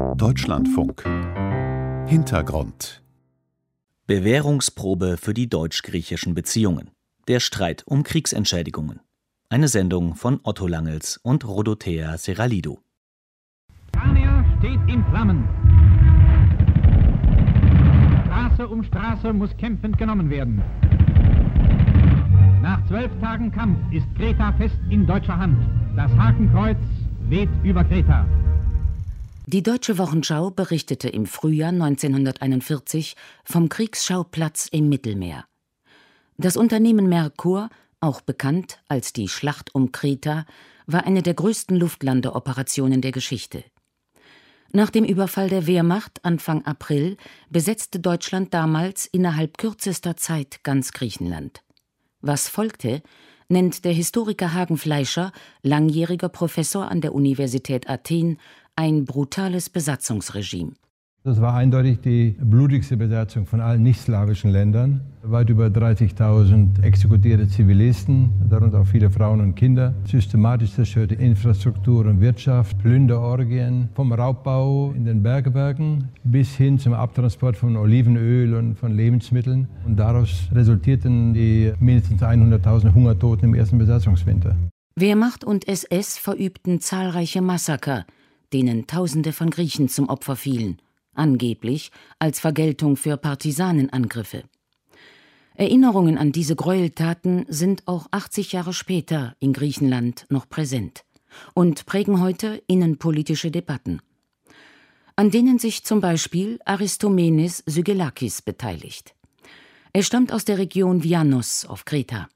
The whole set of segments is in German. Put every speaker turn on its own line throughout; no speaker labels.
Deutschlandfunk Hintergrund
Bewährungsprobe für die deutsch-griechischen Beziehungen. Der Streit um Kriegsentschädigungen. Eine Sendung von Otto Langels und Rodothea Serralido.
Scania steht in Flammen. Straße um Straße muss kämpfend genommen werden. Nach zwölf Tagen Kampf ist Kreta fest in deutscher Hand. Das Hakenkreuz weht über Kreta.
Die Deutsche Wochenschau berichtete im Frühjahr 1941 vom Kriegsschauplatz im Mittelmeer. Das Unternehmen Merkur, auch bekannt als die Schlacht um Kreta, war eine der größten Luftlandeoperationen der Geschichte. Nach dem Überfall der Wehrmacht Anfang April besetzte Deutschland damals innerhalb kürzester Zeit ganz Griechenland. Was folgte, nennt der Historiker Hagen Fleischer, langjähriger Professor an der Universität Athen, ein brutales Besatzungsregime.
Das war eindeutig die blutigste Besatzung von allen nicht-slawischen Ländern. Weit über 30.000 exekutierte Zivilisten, darunter auch viele Frauen und Kinder, systematisch zerstörte Infrastruktur und Wirtschaft, Plünderorgien, vom Raubbau in den Bergwerken bis hin zum Abtransport von Olivenöl und von Lebensmitteln. Und daraus resultierten die mindestens 100.000 Hungertoten im ersten Besatzungswinter.
Wehrmacht und SS verübten zahlreiche Massaker, denen Tausende von Griechen zum Opfer fielen, angeblich als Vergeltung für Partisanenangriffe. Erinnerungen an diese Gräueltaten sind auch 80 Jahre später in Griechenland noch präsent und prägen heute innenpolitische Debatten, an denen sich zum Beispiel Aristomenes Sygelakis beteiligt. Er stammt aus der Region Vianos auf Kreta.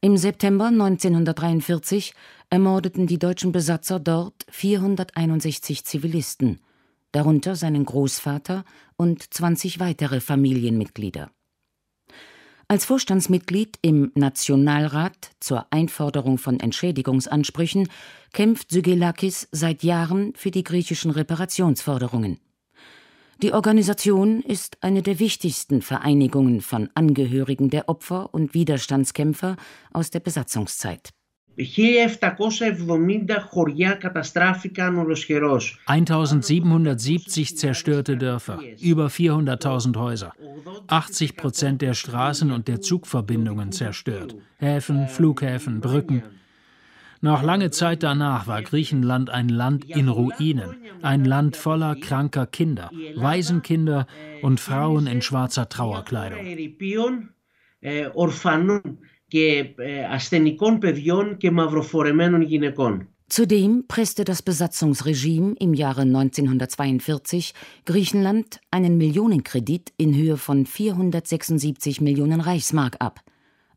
Im September 1943 ermordeten die deutschen Besatzer dort 461 Zivilisten, darunter seinen Großvater und 20 weitere Familienmitglieder. Als Vorstandsmitglied im Nationalrat zur Einforderung von Entschädigungsansprüchen kämpft Sygelakis seit Jahren für die griechischen Reparationsforderungen. Die Organisation ist eine der wichtigsten Vereinigungen von Angehörigen der Opfer und Widerstandskämpfer aus der Besatzungszeit.
1770
zerstörte Dörfer, über 400.000 Häuser, 80 Prozent der Straßen und der Zugverbindungen zerstört, Häfen, Flughäfen, Brücken, noch lange Zeit danach war Griechenland ein Land in Ruinen, ein Land voller kranker Kinder, Waisenkinder und Frauen in schwarzer Trauerkleidung.
Zudem presste das Besatzungsregime im Jahre 1942 Griechenland einen Millionenkredit in Höhe von 476 Millionen Reichsmark ab,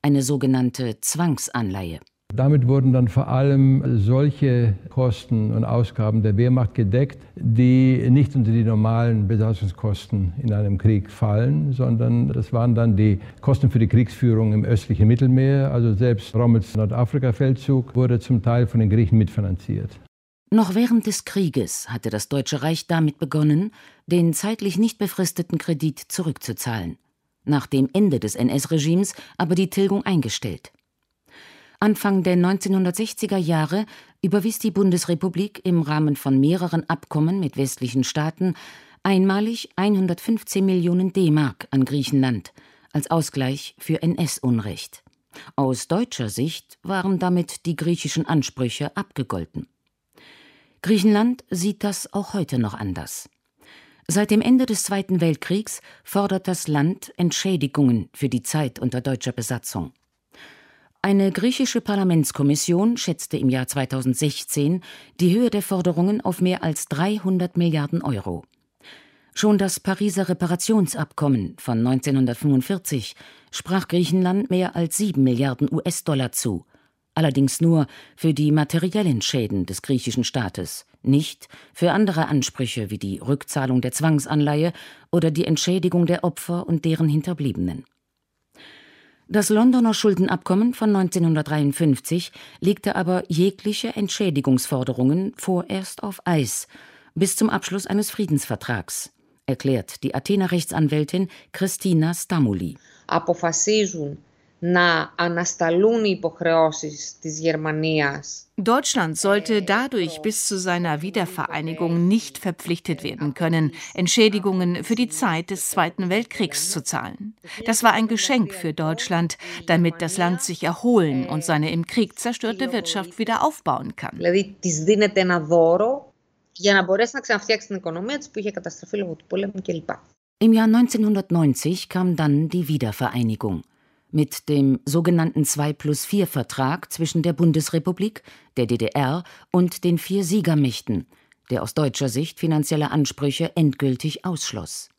eine sogenannte Zwangsanleihe.
Damit wurden dann vor allem solche Kosten und Ausgaben der Wehrmacht gedeckt, die nicht unter die normalen Besatzungskosten in einem Krieg fallen, sondern das waren dann die Kosten für die Kriegsführung im östlichen Mittelmeer. Also selbst Rommels Nordafrika-Feldzug wurde zum Teil von den Griechen mitfinanziert.
Noch während des Krieges hatte das Deutsche Reich damit begonnen, den zeitlich nicht befristeten Kredit zurückzuzahlen. Nach dem Ende des NS-Regimes aber die Tilgung eingestellt. Anfang der 1960er Jahre überwies die Bundesrepublik im Rahmen von mehreren Abkommen mit westlichen Staaten einmalig 115 Millionen D-Mark an Griechenland als Ausgleich für NS-Unrecht. Aus deutscher Sicht waren damit die griechischen Ansprüche abgegolten. Griechenland sieht das auch heute noch anders. Seit dem Ende des Zweiten Weltkriegs fordert das Land Entschädigungen für die Zeit unter deutscher Besatzung. Eine griechische Parlamentskommission schätzte im Jahr 2016 die Höhe der Forderungen auf mehr als 300 Milliarden Euro. Schon das Pariser Reparationsabkommen von 1945 sprach Griechenland mehr als 7 Milliarden US-Dollar zu, allerdings nur für die materiellen Schäden des griechischen Staates, nicht für andere Ansprüche wie die Rückzahlung der Zwangsanleihe oder die Entschädigung der Opfer und deren Hinterbliebenen. Das Londoner Schuldenabkommen von 1953 legte aber jegliche Entschädigungsforderungen vorerst auf Eis bis zum Abschluss eines Friedensvertrags, erklärt die Athener Rechtsanwältin Christina Stamuli.
να ανασταλούν οι υποχρεώσεις της Γερμανίας
Deutschland sollte dadurch bis zu seiner Wiedervereinigung nicht verpflichtet werden können, Entschädigungen für die Zeit des Zweiten Weltkriegs zu zahlen. Das war ein Geschenk für Deutschland, damit das Land sich erholen und seine im Krieg zerstörte Wirtschaft wieder aufbauen kann.
Im Jahr 1990 kam dann die Wiedervereinigung mit dem sogenannten 2 plus 4 Vertrag zwischen der Bundesrepublik, der DDR und den vier Siegermächten, der aus deutscher Sicht finanzielle Ansprüche endgültig ausschloss.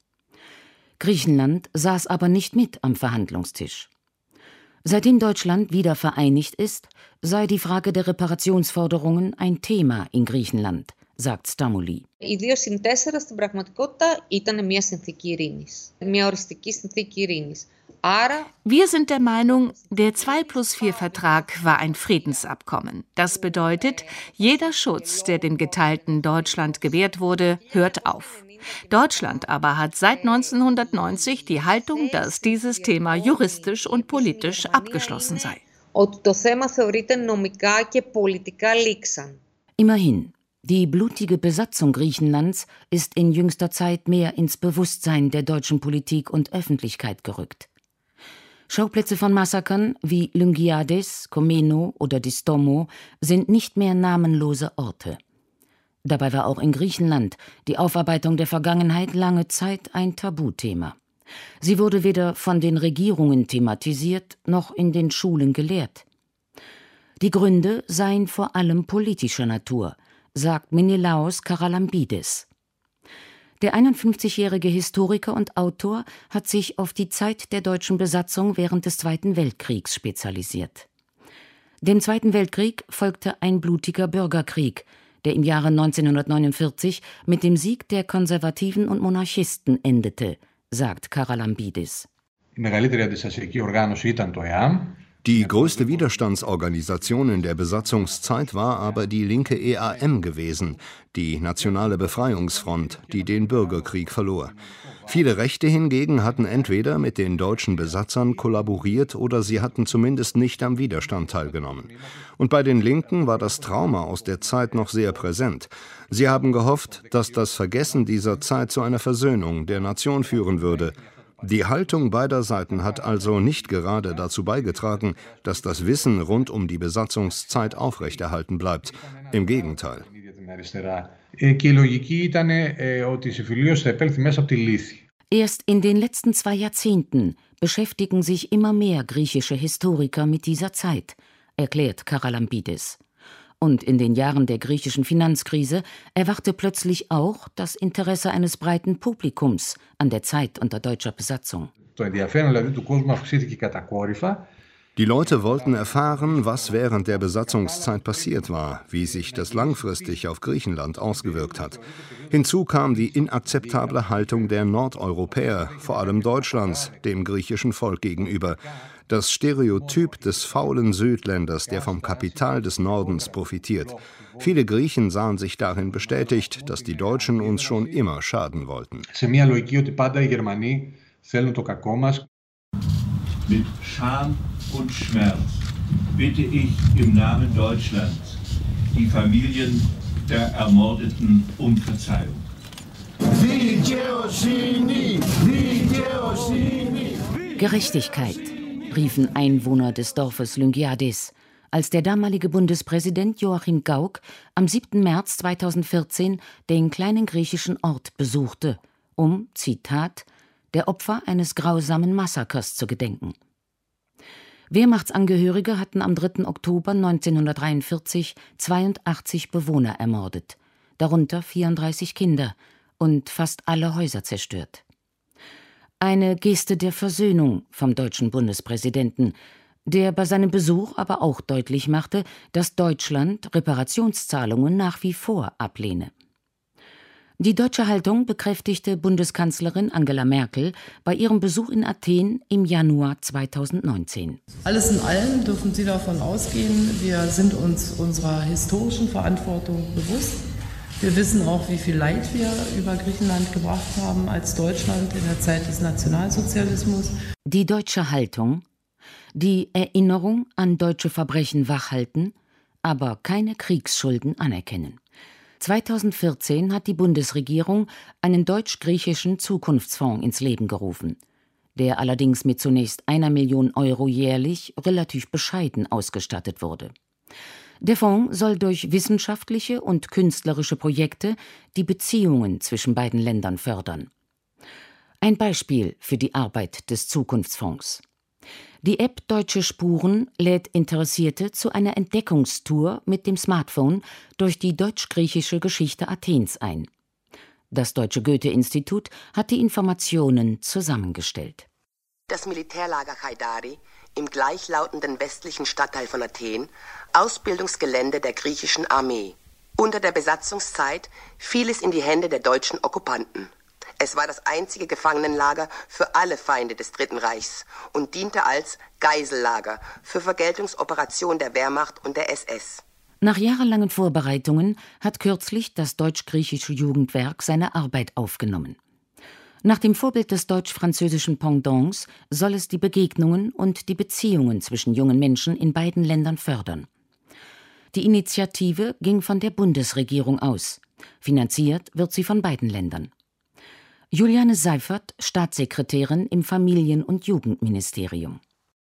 Griechenland saß aber nicht mit am Verhandlungstisch. Seitdem Deutschland wieder vereinigt ist, sei die Frage der Reparationsforderungen ein Thema in Griechenland, sagt Stamuli.
Οι δύο συν τέσσερα στην πραγματικότητα ήταν μια συνθήκη ειρήνης, μια οριστική συνθήκη ειρήνης.
Wir sind der Meinung, der 2 plus 4 Vertrag war ein Friedensabkommen. Das bedeutet, jeder Schutz, der dem geteilten Deutschland gewährt wurde, hört auf. Deutschland aber hat seit 1990 die Haltung, dass dieses Thema juristisch und politisch abgeschlossen sei.
Immerhin, die blutige Besatzung Griechenlands ist in jüngster Zeit mehr ins Bewusstsein der deutschen Politik und Öffentlichkeit gerückt. Schauplätze von Massakern wie Lyngiades, Komeno oder Distomo sind nicht mehr namenlose Orte. Dabei war auch in Griechenland die Aufarbeitung der Vergangenheit lange Zeit ein Tabuthema. Sie wurde weder von den Regierungen thematisiert noch in den Schulen gelehrt. Die Gründe seien vor allem politischer Natur, sagt Menelaos Karalambidis. Der 51-jährige Historiker und Autor hat sich auf die Zeit der deutschen Besatzung während des Zweiten Weltkriegs spezialisiert. Dem Zweiten Weltkrieg folgte ein blutiger Bürgerkrieg, der im Jahre 1949 mit dem Sieg der Konservativen und Monarchisten endete, sagt Karalambidis.
Η μεγαλύτερη αντιστασιακή οργάνωση ήταν το ΕΑΜ,
die größte Widerstandsorganisation in der Besatzungszeit war aber die linke EAM gewesen, die Nationale Befreiungsfront, die den Bürgerkrieg verlor. Viele Rechte hingegen hatten entweder mit den deutschen Besatzern kollaboriert oder sie hatten zumindest nicht am Widerstand teilgenommen. Und bei den Linken war das Trauma aus der Zeit noch sehr präsent. Sie haben gehofft, dass das Vergessen dieser Zeit zu einer Versöhnung der Nation führen würde, die Haltung beider Seiten hat also nicht gerade dazu beigetragen, dass das Wissen rund um die Besatzungszeit aufrechterhalten bleibt. Im Gegenteil.
Erst in den letzten zwei Jahrzehnten beschäftigen sich immer mehr griechische Historiker mit dieser Zeit, erklärt Karalambidis. Und in den Jahren der griechischen Finanzkrise erwachte plötzlich auch das Interesse eines breiten Publikums an der Zeit unter deutscher Besatzung.
Die Leute wollten erfahren, was während der Besatzungszeit passiert war, wie sich das langfristig auf Griechenland ausgewirkt hat. Hinzu kam die inakzeptable Haltung der Nordeuropäer, vor allem Deutschlands, dem griechischen Volk gegenüber. Das Stereotyp des faulen Südländers, der vom Kapital des Nordens profitiert. Viele Griechen sahen sich darin bestätigt, dass die Deutschen uns schon immer schaden wollten.
Mit Scham und Schmerz bitte ich im Namen Deutschlands die Familien der Ermordeten um Verzeihung.
Gerechtigkeit riefen Einwohner des Dorfes Lyngiades, als der damalige Bundespräsident Joachim Gauck am 7. März 2014 den kleinen griechischen Ort besuchte, um, Zitat, der Opfer eines grausamen Massakers zu gedenken. Wehrmachtsangehörige hatten am 3. Oktober 1943 82 Bewohner ermordet, darunter 34 Kinder und fast alle Häuser zerstört. Eine Geste der Versöhnung vom deutschen Bundespräsidenten, der bei seinem Besuch aber auch deutlich machte, dass Deutschland Reparationszahlungen nach wie vor ablehne. Die deutsche Haltung bekräftigte Bundeskanzlerin Angela Merkel bei ihrem Besuch in Athen im Januar 2019.
Alles in allem dürfen Sie davon ausgehen, wir sind uns unserer historischen Verantwortung bewusst wir wissen auch, wie viel Leid wir über Griechenland gebracht haben als Deutschland in der Zeit des Nationalsozialismus.
Die deutsche Haltung die Erinnerung an deutsche Verbrechen wachhalten, aber keine Kriegsschulden anerkennen. 2014 hat die Bundesregierung einen deutsch-griechischen Zukunftsfonds ins Leben gerufen, der allerdings mit zunächst einer Million Euro jährlich relativ bescheiden ausgestattet wurde. Der Fonds soll durch wissenschaftliche und künstlerische Projekte die Beziehungen zwischen beiden Ländern fördern. Ein Beispiel für die Arbeit des Zukunftsfonds. Die App Deutsche Spuren lädt Interessierte zu einer Entdeckungstour mit dem Smartphone durch die deutsch-griechische Geschichte Athens ein. Das Deutsche Goethe-Institut hat die Informationen zusammengestellt.
Das Militärlager Chaidari im gleichlautenden westlichen Stadtteil von Athen, Ausbildungsgelände der griechischen Armee. Unter der Besatzungszeit fiel es in die Hände der deutschen Okkupanten. Es war das einzige Gefangenenlager für alle Feinde des Dritten Reichs und diente als Geisellager für Vergeltungsoperationen der Wehrmacht und der SS.
Nach jahrelangen Vorbereitungen hat kürzlich das deutsch-griechische Jugendwerk seine Arbeit aufgenommen. Nach dem Vorbild des deutsch-französischen Pendants soll es die Begegnungen und die Beziehungen zwischen jungen Menschen in beiden Ländern fördern. Die Initiative ging von der Bundesregierung aus. Finanziert wird sie von beiden Ländern. Juliane Seifert, Staatssekretärin im Familien- und Jugendministerium.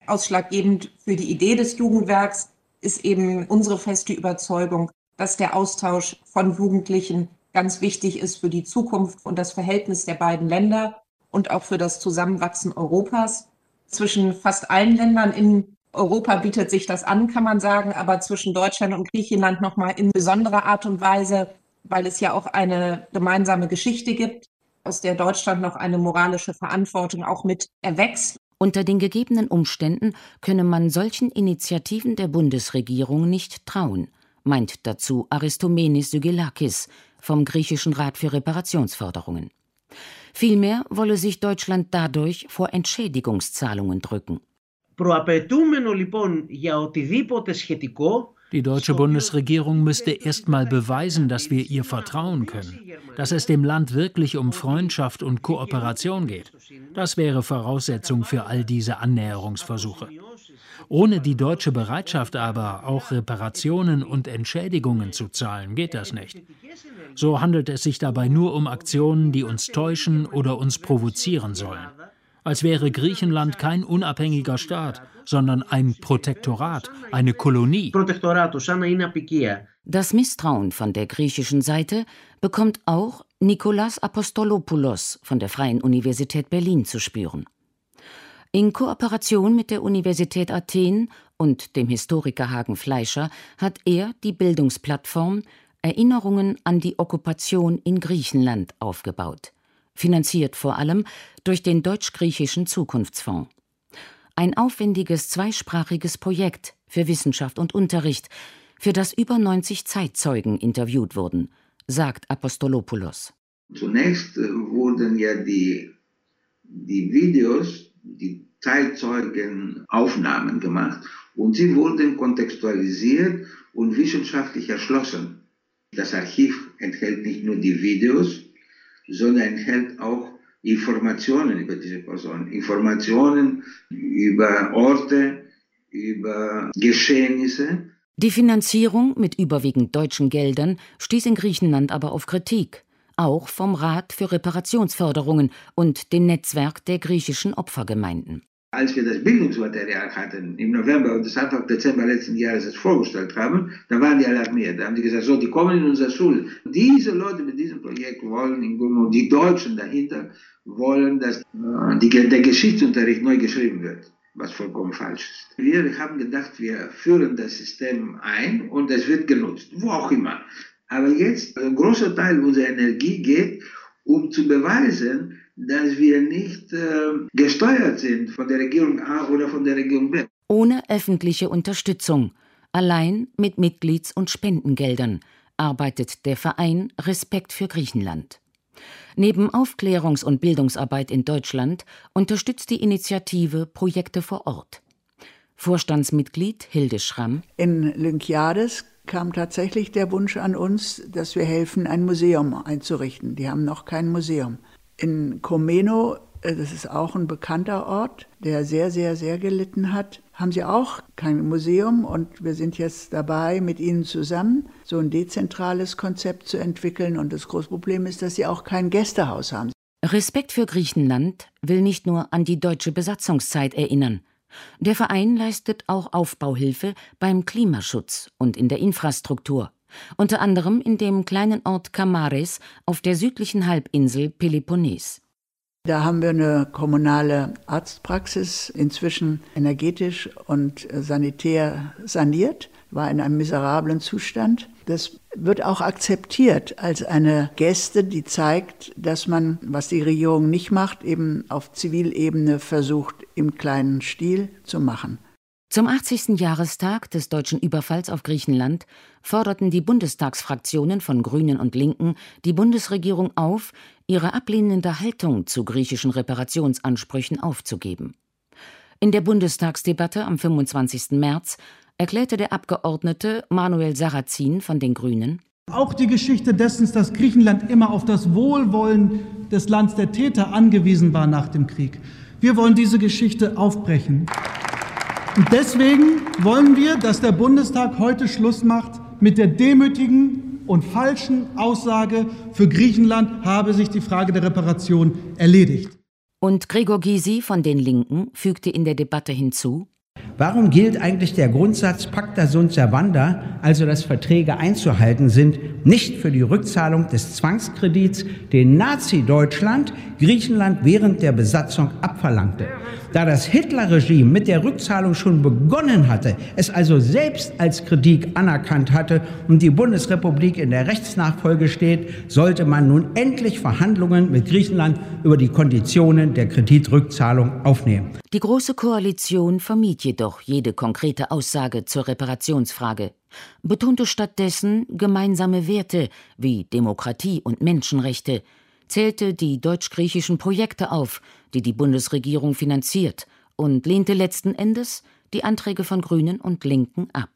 Ausschlaggebend für die Idee des Jugendwerks ist eben unsere feste Überzeugung, dass der Austausch von Jugendlichen ganz wichtig ist für die Zukunft und das Verhältnis der beiden Länder und auch für das Zusammenwachsen Europas. Zwischen fast allen Ländern in Europa bietet sich das an, kann man sagen, aber zwischen Deutschland und Griechenland nochmal in besonderer Art und Weise, weil es ja auch eine gemeinsame Geschichte gibt aus der Deutschland noch eine moralische Verantwortung auch mit erwächst.
Unter den gegebenen Umständen könne man solchen Initiativen der Bundesregierung nicht trauen, meint dazu Aristomenes Sygelakis vom griechischen Rat für Reparationsforderungen. Vielmehr wolle sich Deutschland dadurch vor Entschädigungszahlungen drücken.
Die deutsche Bundesregierung müsste erst mal beweisen, dass wir ihr vertrauen können, dass es dem Land wirklich um Freundschaft und Kooperation geht. Das wäre Voraussetzung für all diese Annäherungsversuche. Ohne die deutsche Bereitschaft aber, auch Reparationen und Entschädigungen zu zahlen, geht das nicht. So handelt es sich dabei nur um Aktionen, die uns täuschen oder uns provozieren sollen als wäre Griechenland kein unabhängiger Staat, sondern ein Protektorat, eine Kolonie.
Das Misstrauen von der griechischen Seite bekommt auch Nikolaus Apostolopoulos von der Freien Universität Berlin zu spüren. In Kooperation mit der Universität Athen und dem Historiker Hagen Fleischer hat er die Bildungsplattform Erinnerungen an die Okkupation in Griechenland aufgebaut finanziert vor allem durch den Deutsch-Griechischen Zukunftsfonds. Ein aufwendiges zweisprachiges Projekt für Wissenschaft und Unterricht, für das über 90 Zeitzeugen interviewt wurden, sagt Apostolopoulos.
Zunächst wurden ja die, die Videos, die Zeitzeugenaufnahmen gemacht und sie wurden kontextualisiert und wissenschaftlich erschlossen. Das Archiv enthält nicht nur die Videos, sondern enthält auch Informationen über diese Person, Informationen über Orte, über Geschehnisse.
Die Finanzierung mit überwiegend deutschen Geldern stieß in Griechenland aber auf Kritik, auch vom Rat für Reparationsförderungen und dem Netzwerk der griechischen Opfergemeinden
als wir das Bildungsmaterial hatten im November und Anfang Dezember letzten Jahres vorgestellt haben, da waren die alarmiert. Da haben die gesagt, so, die kommen in unsere Schule. Diese Leute mit diesem Projekt wollen, und die Deutschen dahinter, wollen, dass äh, die, der Geschichtsunterricht neu geschrieben wird, was vollkommen falsch ist. Wir haben gedacht, wir führen das System ein und es wird genutzt, wo auch immer. Aber jetzt, ein großer Teil unserer Energie geht, um zu beweisen, dass wir nicht äh, gesteuert sind von der Regierung A oder von der Regierung B.
Ohne öffentliche Unterstützung, allein mit Mitglieds- und Spendengeldern arbeitet der Verein Respekt für Griechenland. Neben Aufklärungs- und Bildungsarbeit in Deutschland unterstützt die Initiative Projekte vor Ort. Vorstandsmitglied Hilde Schramm.
In Lynkiades kam tatsächlich der Wunsch an uns, dass wir helfen, ein Museum einzurichten. Die haben noch kein Museum. In Comeno äh, das ist auch ein bekannter Ort, der sehr, sehr, sehr gelitten hat. Haben Sie auch kein Museum und wir sind jetzt dabei, mit Ihnen zusammen so ein dezentrales Konzept zu entwickeln. Und das große Problem ist, dass Sie auch kein Gästehaus haben.
Respekt für Griechenland will nicht nur an die deutsche Besatzungszeit erinnern. Der Verein leistet auch Aufbauhilfe beim Klimaschutz und in der Infrastruktur, unter anderem in dem kleinen Ort Kamares auf der südlichen Halbinsel Peloponnes.
Da haben wir eine kommunale Arztpraxis, inzwischen energetisch und sanitär saniert, war in einem miserablen Zustand. Das wird auch akzeptiert als eine Geste, die zeigt, dass man, was die Regierung nicht macht, eben auf Zivilebene versucht, im kleinen Stil zu machen.
Zum 80. Jahrestag des deutschen Überfalls auf Griechenland forderten die Bundestagsfraktionen von Grünen und Linken die Bundesregierung auf, ihre ablehnende Haltung zu griechischen Reparationsansprüchen aufzugeben. In der Bundestagsdebatte am 25. März erklärte der Abgeordnete Manuel Sarrazin von den Grünen.
Auch die Geschichte dessen, dass Griechenland immer auf das Wohlwollen des Landes der Täter angewiesen war nach dem Krieg. Wir wollen diese Geschichte aufbrechen. Und deswegen wollen wir, dass der Bundestag heute Schluss macht mit der demütigen und falschen Aussage, für Griechenland habe sich die Frage der Reparation erledigt.
Und Gregor Gysi von den Linken fügte in der Debatte hinzu,
Warum gilt eigentlich der Grundsatz Pacta sunt servanda, also dass Verträge einzuhalten sind, nicht für die Rückzahlung des Zwangskredits, den Nazi-Deutschland Griechenland während der Besatzung abverlangte? Da das Hitler-Regime mit der Rückzahlung schon begonnen hatte, es also selbst als Kritik anerkannt hatte und die Bundesrepublik in der Rechtsnachfolge steht, sollte man nun endlich Verhandlungen mit Griechenland über die Konditionen der Kreditrückzahlung aufnehmen.
Die Große Koalition vermied jedoch jede konkrete Aussage zur Reparationsfrage, betonte stattdessen gemeinsame Werte wie Demokratie und Menschenrechte, zählte die deutsch-griechischen Projekte auf, die die Bundesregierung finanziert, und lehnte letzten Endes die Anträge von Grünen und Linken ab.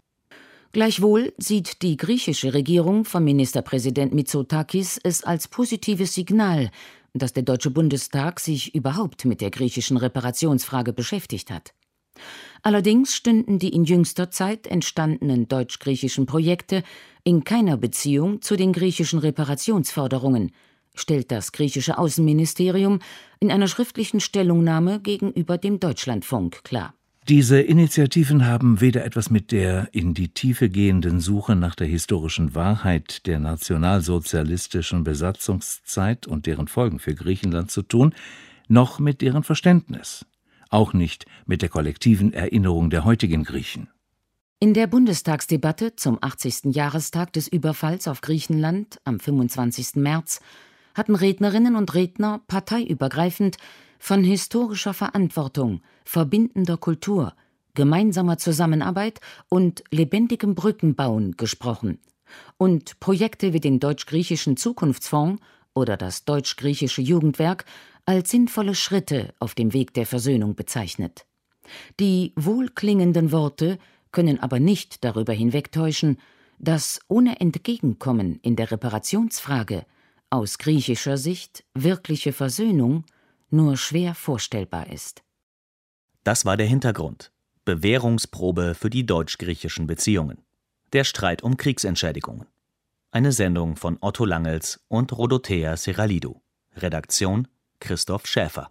Gleichwohl sieht die griechische Regierung von Ministerpräsident Mitsotakis es als positives Signal, dass der Deutsche Bundestag sich überhaupt mit der griechischen Reparationsfrage beschäftigt hat. Allerdings stünden die in jüngster Zeit entstandenen deutsch-griechischen Projekte in keiner Beziehung zu den griechischen Reparationsforderungen, stellt das griechische Außenministerium in einer schriftlichen Stellungnahme gegenüber dem Deutschlandfunk klar.
Diese Initiativen haben weder etwas mit der in die Tiefe gehenden Suche nach der historischen Wahrheit der nationalsozialistischen Besatzungszeit und deren Folgen für Griechenland zu tun, noch mit deren Verständnis, auch nicht mit der kollektiven Erinnerung der heutigen Griechen.
In der Bundestagsdebatte zum 80. Jahrestag des Überfalls auf Griechenland am 25. März hatten Rednerinnen und Redner parteiübergreifend von historischer Verantwortung, verbindender Kultur, gemeinsamer Zusammenarbeit und lebendigem Brückenbauen gesprochen und Projekte wie den Deutsch-Griechischen Zukunftsfonds oder das Deutsch-Griechische Jugendwerk als sinnvolle Schritte auf dem Weg der Versöhnung bezeichnet. Die wohlklingenden Worte können aber nicht darüber hinwegtäuschen, dass ohne Entgegenkommen in der Reparationsfrage aus griechischer Sicht wirkliche Versöhnung nur schwer vorstellbar ist.
Das war der Hintergrund. Bewährungsprobe für die deutsch-griechischen Beziehungen. Der Streit um Kriegsentschädigungen. Eine Sendung von Otto Langels und Rodothea Seralidou. Redaktion Christoph Schäfer.